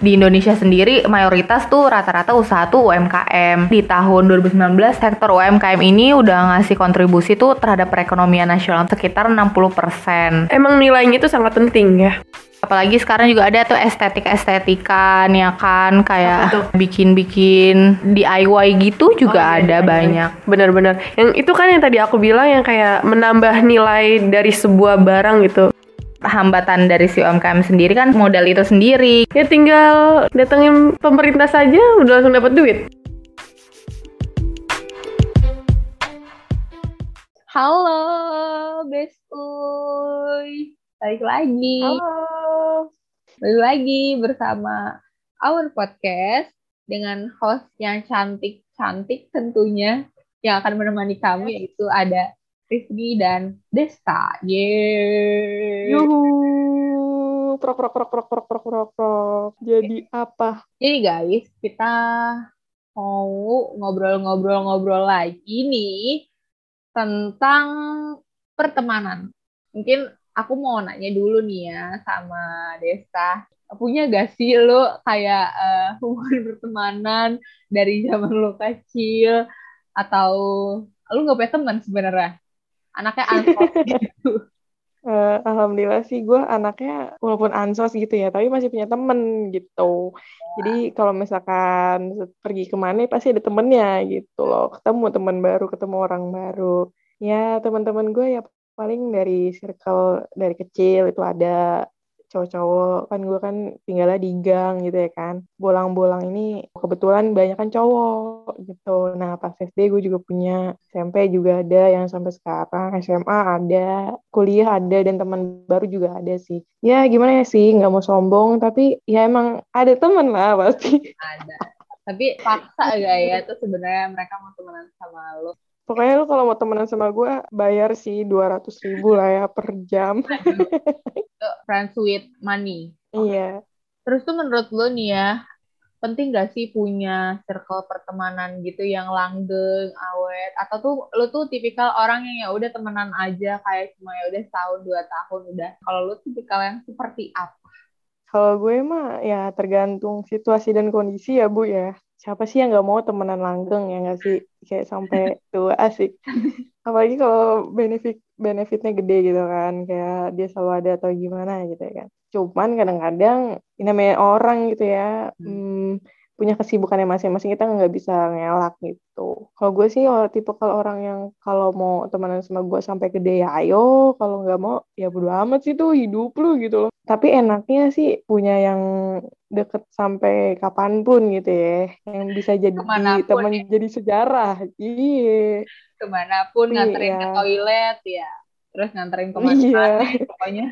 di Indonesia sendiri mayoritas tuh rata-rata usaha tuh UMKM. Di tahun 2019 sektor UMKM ini udah ngasih kontribusi tuh terhadap perekonomian nasional sekitar 60%. Emang nilainya itu sangat penting ya. Apalagi sekarang juga ada tuh estetik-estetikan ya kan kayak bikin-bikin DIY gitu juga Oh, iya, ada iya, banyak. Benar-benar. Yang itu kan yang tadi aku bilang yang kayak menambah nilai dari sebuah barang gitu. Hambatan dari si UMKM sendiri kan modal itu sendiri. Ya tinggal datengin pemerintah saja udah langsung dapat duit. Halo, Besuy. Balik lagi. Halo. Balik lagi bersama Our Podcast dengan host yang cantik-cantik tentunya yang akan menemani kamu yaitu ada Rifki dan Desta. Yeay. Yuhu. Prok prok prok prok prok prok prok prok. Jadi apa? Jadi guys, kita mau ngobrol-ngobrol-ngobrol lagi nih tentang pertemanan. Mungkin aku mau nanya dulu nih ya sama Desta. Punya gak sih lo kayak eh, hubungan pertemanan dari zaman lo kecil atau lu gak punya teman sebenarnya? Anaknya ansos gitu. Eh, Alhamdulillah sih gue anaknya walaupun ansos gitu ya, tapi masih punya temen gitu. Jadi kalau misalkan pergi ke mana pasti ada temennya gitu loh. Ketemu teman baru, ketemu orang baru. Ya teman-teman gue ya paling dari circle dari kecil itu ada cowok-cowok kan gue kan tinggalnya di gang gitu ya kan. Bolang-bolang ini kebetulan banyak kan cowok gitu. Nah pas SD gue juga punya SMP juga ada yang sampai sekarang SMA ada kuliah ada dan teman baru juga ada sih. Ya gimana ya sih nggak mau sombong tapi ya emang ada teman lah pasti. Ada. Tapi paksa gak ya tuh sebenarnya mereka mau temenan sama lo? pokoknya lu kalau mau temenan sama gue bayar sih 200 ribu lah ya per jam friends with money. iya Terus tuh menurut lo nih ya, penting gak sih punya circle pertemanan gitu yang langgeng, awet, atau tuh lo tuh tipikal orang yang ya udah temenan aja kayak cuma ya udah setahun dua tahun udah. Kalau lo tipikal yang seperti apa? Kalau gue mah ya tergantung situasi dan kondisi ya Bu ya. Siapa sih yang nggak mau temenan langgeng ya nggak sih? Kayak sampai tua asik. Apalagi kalau benefit benefitnya gede gitu kan. Kayak dia selalu ada atau gimana gitu ya kan. Cuman kadang-kadang ini namanya orang gitu ya. hmm, punya kesibukannya masing-masing kita nggak bisa ngelak gitu. Kalau gue sih tipe kalau orang yang kalau mau temenan sama gue sampai gede ya ayo, kalau nggak mau ya bodo amat sih tuh hidup lu gitu loh. Tapi enaknya sih punya yang deket sampai kapan pun gitu ya, yang bisa jadi Ke mana pun teman ya. jadi sejarah. Iya, Ke mana pun nganterin ke Iya. toilet ya, terus nganterin ke mana Iya. pokoknya.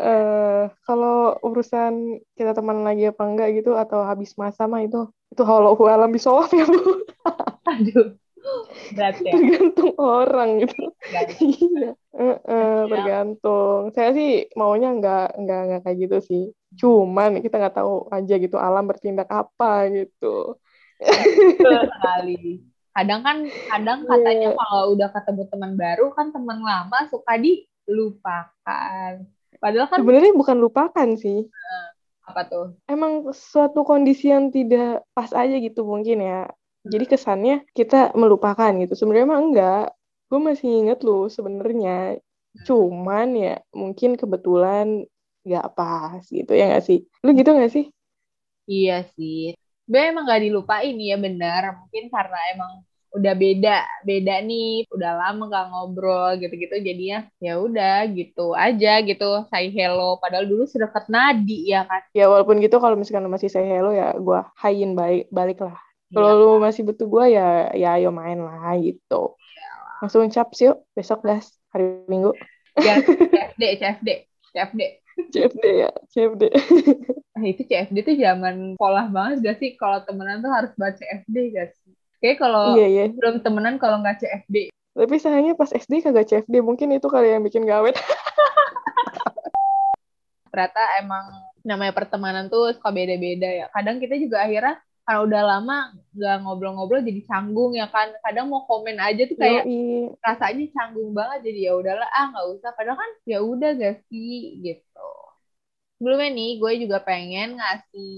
Eh, kalau urusan kita teman lagi apa enggak gitu atau habis masa mah itu itu kalau alam bisolaf ya bu. Aduh, berat ya. tergantung orang gitu. Iya, Eh, eh, tergantung. Saya sih maunya nggak nggak nggak kayak gitu sih. Cuman kita nggak tahu aja gitu alam bertindak apa gitu. Sekali. Kadang kan, kadang katanya Iya. kalau udah ketemu teman baru kan teman lama suka dilupakan. Padahal kan Sebenarnya bukan lupakan sih. apa tuh? Emang suatu kondisi yang tidak pas aja gitu mungkin ya. Jadi kesannya kita melupakan gitu. Sebenarnya mah enggak. Gue masih inget loh sebenarnya. Cuman ya mungkin kebetulan nggak pas gitu ya nggak sih? Lu gitu nggak sih? Iya sih. Sebenarnya emang gak dilupain ya benar. Mungkin karena emang udah beda, beda nih, udah lama gak ngobrol gitu-gitu. Jadinya ya udah gitu aja gitu. Say hello. Padahal dulu sedekat nadi ya kan. Ya walaupun gitu kalau misalkan masih say hello ya gue hayin balik balik lah. Kalau Iya. lu masih butuh gue ya ya ayo main lah gitu. Langsung caps yuk besok gas hari Minggu. Ya, CFD, CFD, CFD. CFD ya, CFD. Nah, itu CFD tuh zaman sekolah banget gak sih? Kalau temenan tuh harus baca CFD gak sih? Kayak kalau iya iya. belum temenan kalau nggak CFD. Tapi sayangnya pas SD kagak CFD mungkin itu kali yang bikin gawet. Ternyata emang namanya pertemanan tuh suka beda-beda ya. Kadang kita juga akhirnya karena udah lama nggak ngobrol-ngobrol jadi canggung ya kan. Kadang mau komen aja tuh kayak Yoi. rasanya canggung banget jadi ya udahlah ah nggak usah. Padahal kan ya udah gak sih gitu. Sebelumnya nih gue juga pengen ngasih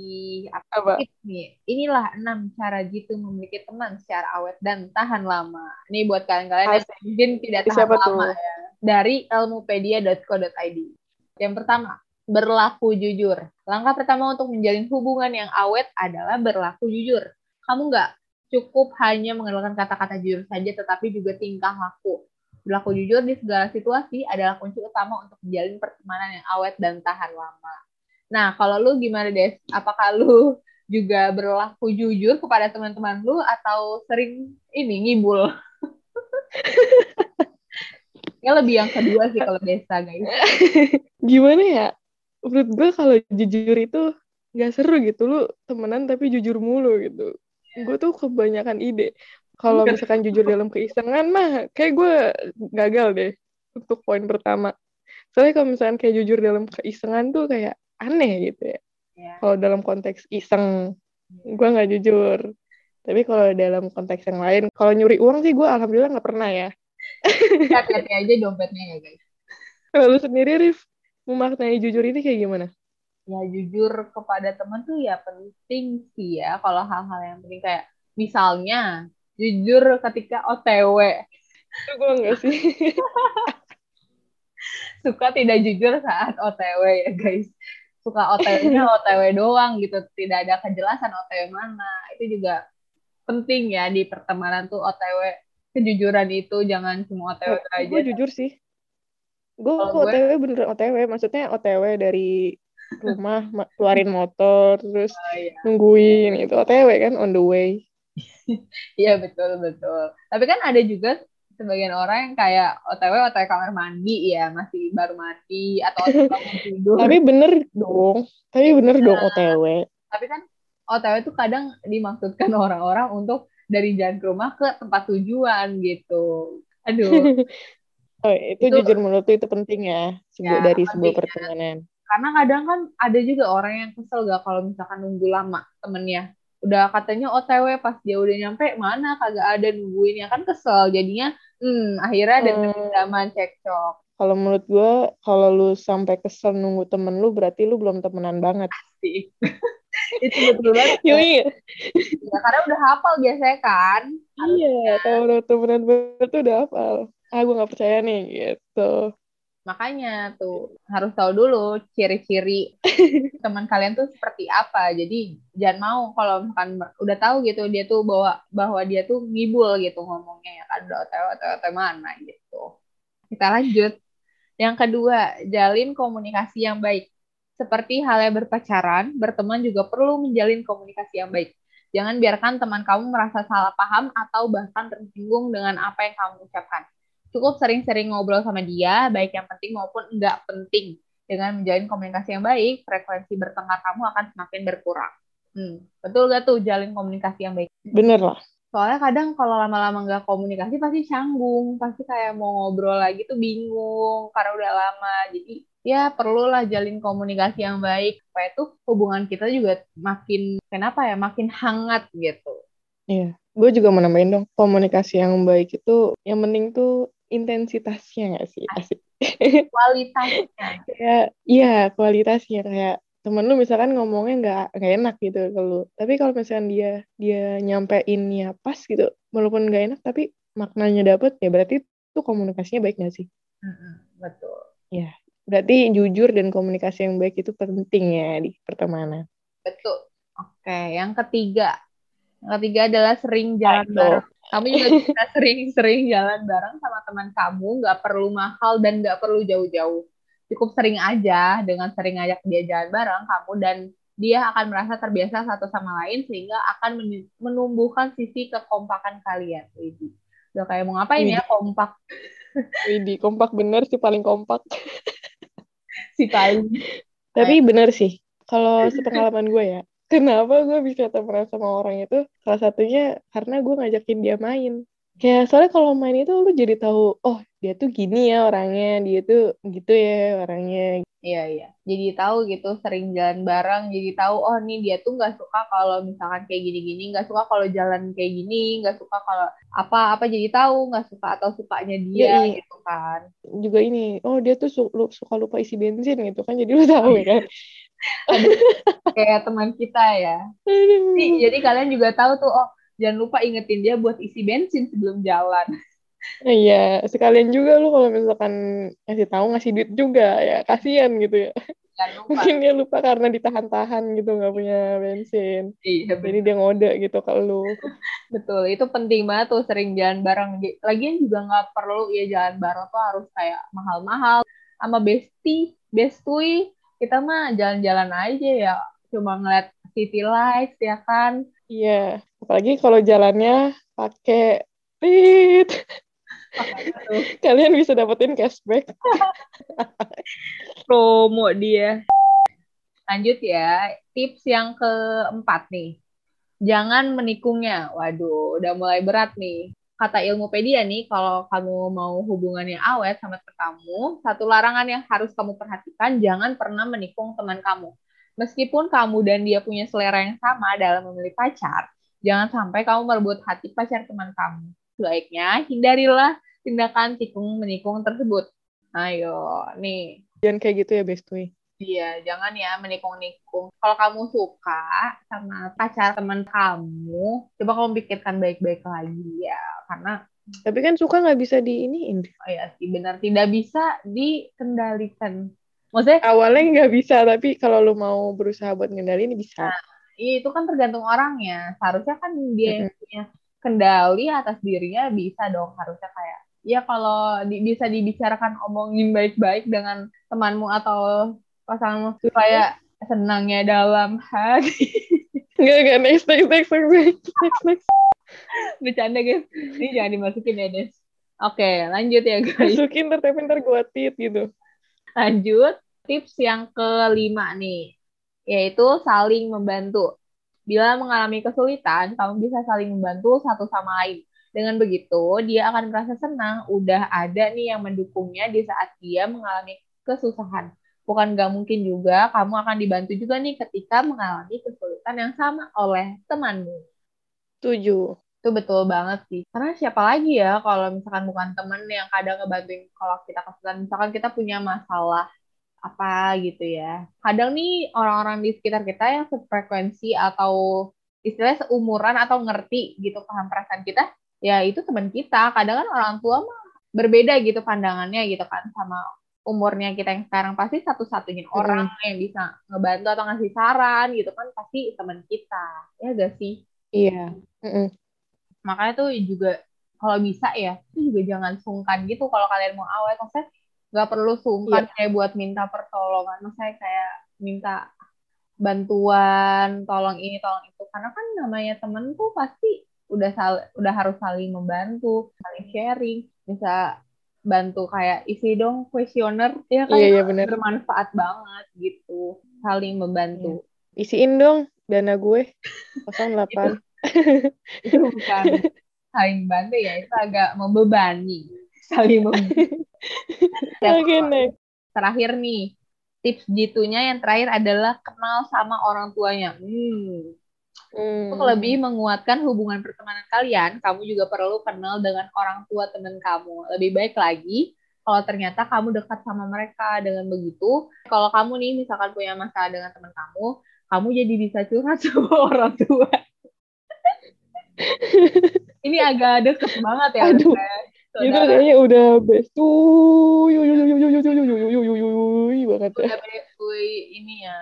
apa, Apa? tips nih. Inilah enam cara gitu memiliki teman secara awet dan tahan lama. Ini buat kalian-kalian yang mungkin tidak tahan siapa lama tuh? ya. Dari ilmupedia.co.id. Yang pertama, berlaku jujur. Langkah pertama untuk menjalin hubungan yang awet adalah berlaku jujur. Kamu nggak cukup hanya menggunakan kata-kata jujur saja, tetapi juga tingkah laku. Berlaku jujur di segala situasi adalah kunci utama untuk menjalin pertemanan yang awet dan tahan lama. Nah, kalau lu gimana, Des? Apakah lu juga berlaku jujur kepada teman-teman lu atau sering ini ngibul? ya lebih yang kedua sih kalau Desa, guys. Gimana ya? Menurut gue kalau jujur itu nggak seru gitu. Lu temenan tapi jujur mulu gitu. Gue tuh kebanyakan ide. Kalau misalkan jujur dalam keisengan mah kayak gue gagal deh untuk poin pertama. Soalnya kalau misalkan kayak jujur dalam keisengan tuh kayak aneh gitu ya. Ya. Kalau dalam konteks iseng, gue nggak jujur. Tapi kalau dalam konteks yang lain, kalau nyuri uang sih gue alhamdulillah nggak pernah ya. Hati-hati aja dompetnya ya, guys. Kalau lu sendiri, Rif, memaknai jujur ini kayak gimana? Ya jujur kepada teman tuh ya penting sih ya kalau hal-hal yang penting kayak misalnya jujur ketika OTW Itu gue enggak sih. suka tidak jujur saat OTW ya guys suka OTW-nya OTW doang gitu tidak ada kejelasan OTW mana itu juga penting ya di pertemanan tuh OTW kejujuran itu jangan cuma OTW aja gue jujur sih. Gue OTW bener OTW. Maksudnya OTW dari rumah, ma- keluarin motor, terus Oh, iya. nungguin. Itu OTW kan, on the way. Iya betul betul. Tapi kan ada juga sebagian orang yang kayak OTW OTW kamar mandi ya masih baru mandi atau OTW tidur. Tapi bener dong. Tapi bener dong OTW. Tapi kan OTW tuh kadang dimaksudkan orang-orang untuk dari jalan ke rumah ke tempat tujuan gitu. Aduh, Oh, itu, Itu- jujur menurut itu penting ya, sebu- Ya, dari sebuah pertemanan. karena kadang kan ada juga orang yang kesel gak kalau misalkan nunggu lama temennya. Udah katanya OTW pas dia udah nyampe mana kagak ada nungguin ya kan kesel jadinya hmm akhirnya ada Hmm. cekcok. Kalau menurut gue, kalau lu sampai kesel nunggu temen lu, berarti lu belum temenan banget. sih. itu betul banget. ya. Yoi. Ya, karena udah hafal biasanya kan. Iya, kalau udah temenan banget tuh udah hafal. Ah, gue gak percaya nih, gitu. Makanya tuh harus tahu dulu ciri-ciri teman kalian tuh seperti apa. Jadi jangan mau kalau misalkan udah tahu gitu dia tuh bahwa bahwa dia tuh ngibul gitu ngomongnya ya kan udah OTW OTW OTW mana gitu. Kita lanjut. Yang kedua, jalin komunikasi yang baik. Seperti halnya berpacaran, berteman juga perlu menjalin komunikasi yang baik. Jangan biarkan teman kamu merasa salah paham atau bahkan tersinggung dengan apa yang kamu ucapkan. Cukup sering-sering ngobrol sama dia, baik yang penting maupun enggak penting. Dengan menjalin komunikasi yang baik, frekuensi bertengkar kamu akan semakin berkurang. Hmm, betul gak tuh jalin komunikasi yang baik? Bener lah. Soalnya kadang kalau lama-lama nggak komunikasi pasti canggung, pasti kayak mau ngobrol lagi tuh bingung karena udah lama. Jadi ya perlulah jalin komunikasi yang baik supaya tuh hubungan kita juga makin kenapa ya makin hangat gitu. Iya. Gue juga mau nambahin dong, komunikasi yang baik itu, yang penting tuh intensitasnya gak sih? Asik. Kualitasnya. Kayak, iya kualitasnya. Kayak temen lu misalkan ngomongnya nggak nggak enak gitu ke lu. Tapi kalau misalkan dia dia nyampeinnya pas gitu, walaupun nggak enak tapi maknanya dapet ya berarti itu komunikasinya baik gak sih? Mm-mm, betul. Berarti jujur dan komunikasi yang baik itu penting ya di pertemanan. Betul. Oke, yang ketiga. Yang ketiga adalah sering jalan bareng. Kamu juga bisa sering-sering jalan bareng sama teman kamu, nggak perlu mahal dan nggak perlu jauh-jauh. Cukup sering aja, dengan sering ngajak dia jalan bareng, kamu dan dia akan merasa terbiasa satu sama lain sehingga akan men- menumbuhkan sisi kekompakan kalian. Widih. Udah kayak mau ngapain ya kompak Widih, kompak bener sih paling kompak. si paling. Tapi bener sih, kalau sepengalaman gue ya, kenapa gue bisa temenan sama orang itu, salah satunya karena gue ngajakin dia main. Kayak soalnya kalau main itu lu jadi tahu, oh dia tuh gini ya orangnya dia tuh gitu ya orangnya Iya, iya. Jadi tahu gitu, sering jalan bareng, jadi tahu, oh nih dia tuh nggak suka kalau misalkan kayak gini-gini, nggak suka kalau jalan kayak gini, nggak suka kalau apa-apa, jadi tahu, nggak suka atau sukanya dia Iya, iya. gitu kan. juga ini oh dia tuh su- lu- suka lupa isi bensin gitu kan jadi lu tahu ya kan Kayak teman kita ya. Jadi, jadi kalian juga tahu tuh, oh jangan lupa ingetin dia buat isi bensin sebelum jalan. Iya, sekalian juga lu kalau misalkan ngasih tahu ngasih duit juga ya kasihan gitu ya. Lupa. Mungkin dia lupa karena ditahan-tahan gitu nggak punya bensin. Iya, Jadi dia ngode gitu ke lu. Betul, itu penting banget tuh sering jalan bareng. Lagian juga nggak perlu ya jalan bareng tuh harus kayak mahal-mahal. Sama bestie, bestui, kita mah jalan-jalan aja ya. Cuma ngeliat city lights ya kan. Iya, apalagi kalau jalannya pakai tit. Kalian bisa dapetin cashback. promo dia. Lanjut ya, tips yang keempat nih. Jangan menikungnya. Waduh, udah mulai berat nih. Kata Ilmupedia nih, kalau kamu mau hubungan yang awet sama kamu, satu larangan yang harus kamu perhatikan, jangan pernah menikung teman kamu. Meskipun kamu dan dia punya selera yang sama dalam memilih pacar, jangan sampai kamu merebut hati pacar teman kamu. Sebaiknya hindarilah tindakan tikung menikung tersebut. Ayo, nih Jangan kayak gitu ya, Bestoy. Iya, jangan ya menikung-nikung. Kalau kamu suka sama pacar teman kamu, coba kamu pikirkan baik-baik lagi ya. Karena, Tapi kan suka nggak bisa diiniin. oh ya sih benar, tidak bisa dikendalikan. Maksudnya, Awalnya nggak bisa, tapi kalau lu mau berusaha buat ngendalin bisa. iya, itu kan tergantung orangnya. Seharusnya kan dia yang punya kendali atas dirinya bisa dong. Harusnya kayak, ya kalau di- bisa dibicarakan omongin baik-baik dengan temanmu atau pasanganmu supaya senangnya dalam hati. Nggak, nggak. Next, next, next, next, next, next, next. Bercanda guys. Ini jangan dimasukin ya, Des. Oke, lanjut ya guys. Masukin ntar tapi ntar gua tit gitu. Lanjut. Tips yang kelima nih. Yaitu saling membantu. Bila mengalami kesulitan, kamu bisa saling membantu satu sama lain. Dengan begitu, dia akan merasa senang udah ada nih yang mendukungnya di saat dia mengalami kesusahan. Bukan gak mungkin juga kamu akan dibantu juga nih ketika mengalami kesulitan yang sama oleh temanmu. Tujuh. Itu betul banget sih. Karena siapa lagi ya kalau misalkan bukan temen yang kadang ngebantuin kalau kita kesulitan. Misalkan kita punya masalah apa gitu ya. Kadang nih orang-orang di sekitar kita yang sefrekuensi atau istilahnya seumuran atau ngerti gitu paham perasaan kita, ya itu teman kita. Kadang kan orang tua mah berbeda gitu pandangannya gitu kan sama umurnya kita yang sekarang pasti satu-satunya orang yang bisa ngebantu atau ngasih saran gitu kan pasti teman kita. Ya gak sih? Iya. Mm-mm. makanya tuh juga kalau bisa ya itu juga jangan sungkan gitu kalau kalian mau awet maksudnya nggak perlu sungkan kayak buat minta pertolongan maksudnya kayak minta bantuan tolong ini tolong itu karena kan namanya temen tuh pasti udah sal udah harus saling membantu saling sharing bisa bantu kayak isi dong kuesioner ya kan Iya, iya, itu bener. bermanfaat banget gitu saling membantu Isiin dong dana gue. 08. itu bukan saling bantu ya itu agak membebani saling membebani Oke, next. terakhir nih tips jitunya yang terakhir adalah kenal sama orang tuanya hmm. Hmm. Untuk lebih menguatkan hubungan pertemanan kalian, kamu juga perlu kenal dengan orang tua teman kamu. Lebih baik lagi kalau ternyata kamu dekat sama mereka dengan begitu. Kalau kamu nih misalkan punya masalah dengan teman kamu, kamu jadi bisa curhat sama orang tua. Ini agak deket banget ya. Aduh. Itu kayaknya udah best. Udah best. ini ya.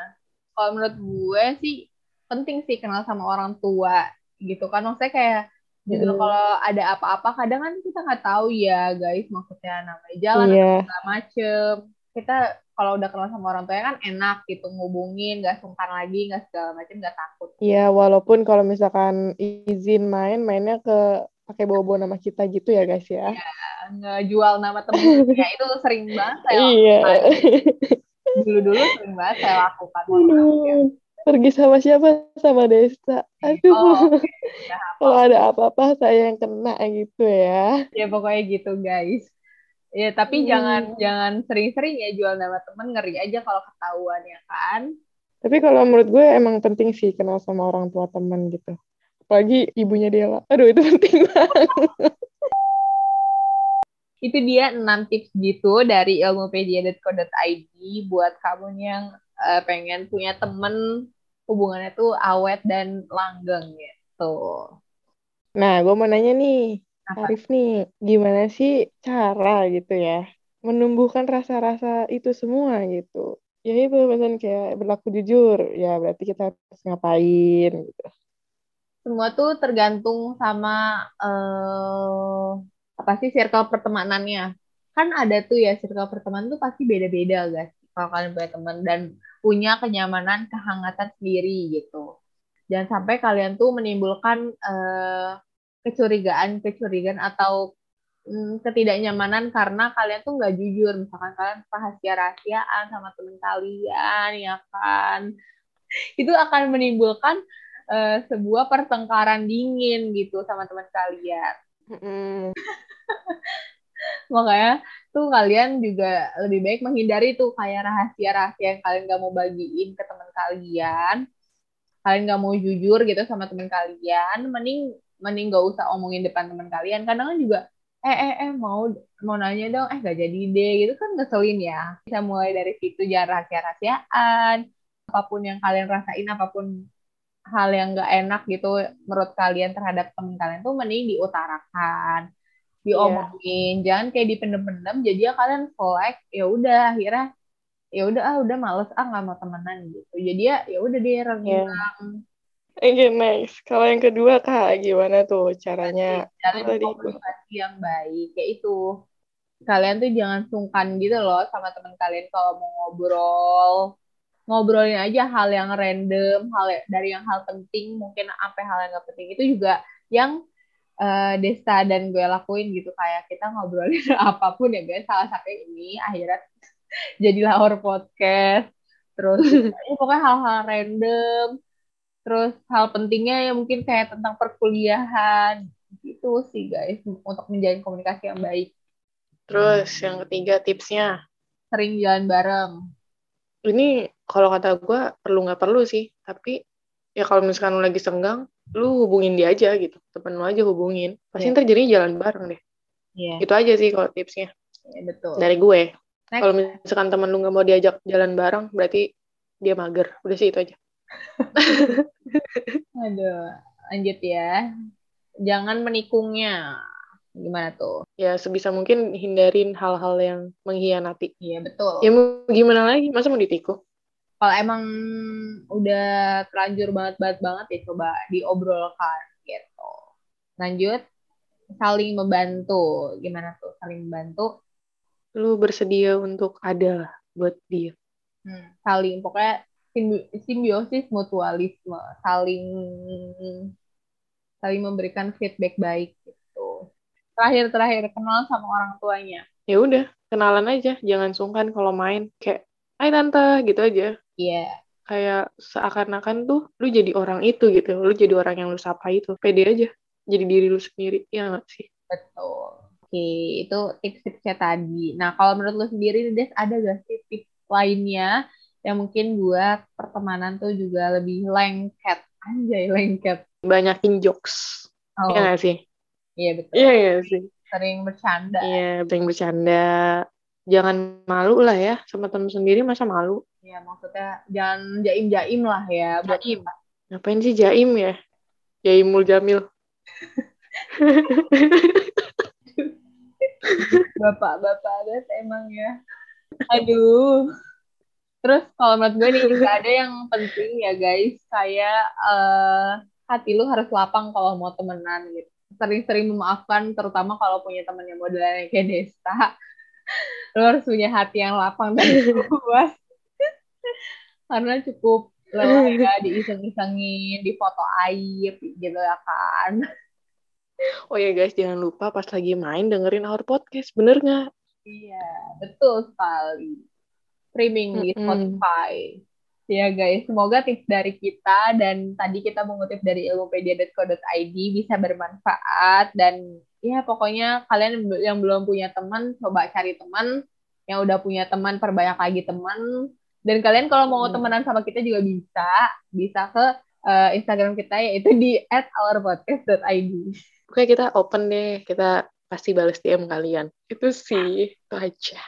Kalau menurut gue sih penting sih kenal sama orang tua gitu kan maksudnya kayak gitu Hmm. kalau ada apa-apa kadang kan kita nggak tahu ya guys maksudnya namanya jalan atau segala macem kita kalau udah kenal sama orang tua kan enak gitu ngubungin nggak sungkan lagi nggak segala macem nggak takut Iya, walaupun kalau misalkan izin main, mainnya ke pakai bawa-bawa nama kita gitu ya guys ya. ngejual nama temen ya itu sering banget saya Iya. dulu dulu sering banget saya lakukan. Pergi sama siapa? Sama Desa. Aduh. Oh, oke. Udah Kalau ada apa-apa saya yang kena gitu ya. ya pokoknya gitu guys Ya, tapi Hmm. jangan jangan sering-sering ya jual nama temen ngeri aja kalau ketahuan ya kan. Tapi kalau menurut gue emang penting sih kenal sama orang tua teman gitu. Apalagi ibunya Dela. Aduh, itu penting banget. Itu dia 6 tips gitu dari ilmupedia.co.id buat kamu yang eh, pengen punya temen hubungannya tuh awet dan langgeng gitu. Nah, gue mau nanya nih, Apa? Arif nih, gimana sih cara gitu ya menumbuhkan rasa-rasa itu semua gitu? Ya itu misalnya kayak berlaku jujur, ya berarti kita harus ngapain gitu. Semua tuh tergantung sama eh apa sih circle pertemanannya. Kan ada tuh ya circle pertemanan tuh pasti beda-beda guys. Kalau kalian punya teman dan punya kenyamanan, kehangatan sendiri gitu. Jangan sampai kalian tuh menimbulkan eh, kecurigaan-kecurigaan atau mm, ketidaknyamanan karena kalian tuh nggak jujur. Misalkan kalian rahasia-rahasiaan sama teman kalian, ya kan? Itu akan menimbulkan eh, sebuah pertengkaran dingin gitu sama teman kalian. Mm-mm. Makanya tuh kalian juga lebih baik menghindari tuh kayak rahasia-rahasia yang kalian gak mau bagiin ke teman kalian. Kalian gak mau jujur gitu sama teman kalian, mending mending gak usah omongin depan teman kalian. Kadang kan juga eh eh eh mau mau nanya dong, eh gak jadi deh gitu kan ngeselin ya. Bisa mulai dari situ jangan rahasia-rahasiaan. Apa pun yang kalian rasain, apa pun hal yang gak enak gitu menurut kalian terhadap teman kalian tuh mending diutarakan diomongin jangan kayak dipendem-pendem jadi ya kalian selek ya udah akhirnya ya udah ah udah males ah nggak mau temenan gitu. Jadi ya ya udah dia renggang Oke, next. Kalau yang kedua, Kak, gimana tuh caranya? cari Tadi? itu. komunikasi yang baik kayak itu. Kalian tuh jangan sungkan gitu loh sama teman kalian kalau mau ngobrol. Ngobrolin aja hal yang random hal dari yang hal penting mungkin sampai hal yang gak penting. Itu juga yang eh, Desta dan gue lakuin gitu kayak kita ngobrolin apa pun ya guys salah satu ini akhirnya jadilah our podcast. Terus ya, pokoknya hal-hal random. Terus hal pentingnya ya mungkin kayak tentang perkuliahan. Gitu sih guys untuk menjalin komunikasi yang baik. Terus yang ketiga tipsnya, sering jalan bareng. Ini kalau kata gue perlu nggak perlu sih, tapi ya kalau misalkan lu lagi senggang, lu hubungin dia aja gitu, temen lu aja hubungin, pasti ntar jadinya jalan bareng deh. Iya, Itu aja sih kalau tipsnya ya, betul. dari gue. Kalau misalkan temen lu nggak mau diajak jalan bareng, berarti dia mager. Udah sih itu aja. Aduh, lanjut ya. Jangan menikungnya. Gimana tuh? Ya sebisa mungkin hindarin hal-hal yang mengkhianati. Iya, betul. Ya mau gimana lagi? Masa mau ditikung? Kalau emang udah terlanjur banget banget banget ya coba diobrolkan gitu. Lanjut, saling membantu. Gimana tuh saling membantu? Lu bersedia untuk ada lah buat dia. Hmm, saling pokoknya simbi- simbiosis mutualisme, saling saling memberikan feedback baik gitu. Terakhir terakhir kenal sama orang tuanya. Ya udah, kenalan aja. Jangan sungkan kalau main. Kayak, hai tante, gitu aja. Iya, Kayak seakan-akan tuh lu jadi orang itu gitu. Lu jadi orang yang lu sapa itu. Pede aja. Jadi diri lu sendiri. Ya nggak sih? betul. Oke, itu tips-tipsnya tadi. Nah, kalau menurut lu sendiri, Des, ada gak sih tips lainnya yang mungkin buat pertemanan tuh juga lebih lengket? Anjay, lengket. Banyakin jokes. Oh, Iya nggak sih? iya betul. Iya nggak sih? Sering bercanda. Iya, sering bercanda. Jangan malu lah ya. Sama temen sendiri masa malu? Ya, maksudnya jangan jaim-jaim lah ya. Buat Jaim. Ngapain sih jaim ya? Jaimul Jamil. bapak-bapak Des emang ya. Aduh. Terus kalau menurut gue nih juga ada yang penting ya guys, kayak eh, hati lu harus lapang kalau mau temenan gitu. Sering-sering memaafkan, terutama kalau punya temen yang modelannya kayak Desta. Lu harus punya hati yang lapang dan luas. Karena cukup lelah ya diiseng-isengin, di foto aib gitu ya kan. Oh ya guys, jangan lupa pas lagi main dengerin our podcast. Bener nggak? Iya, betul sekali. Streaming di. Spotify. Ya guys, semoga tips dari kita dan tadi kita mengutip dari ilmupedia.co.id bisa bermanfaat dan ya pokoknya kalian yang belum punya teman coba cari teman yang udah punya teman perbanyak lagi teman dan kalian kalau mau hmm. temenan sama kita juga bisa bisa ke uh, Instagram kita yaitu di @ourpodcast.id. Oke kita open deh kita pasti balas DM kalian itu sih itu aja.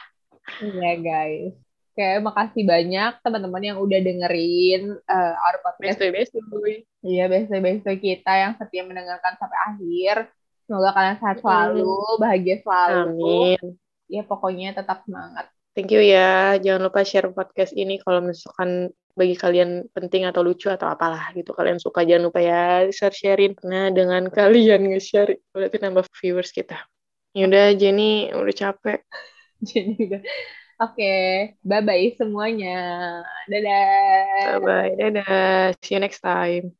Iya guys. Oke, makasih banyak teman-teman yang udah dengerin uh, our podcast. Best Iya, best kita yang setia mendengarkan sampai akhir. Semoga kalian sehat selalu, bahagia selalu. Amin. Ya pokoknya tetap semangat. Thank you ya. Jangan lupa share podcast ini kalau misalkan bagi kalian penting atau lucu atau apalah gitu kalian suka jangan lupa ya share sharein nah dengan kalian nge-share berarti nambah viewers kita yaudah Jenny udah capek Jenny udah Oke, okay. bye-bye semuanya. Dadah. Bye-bye, dadah. See you next time.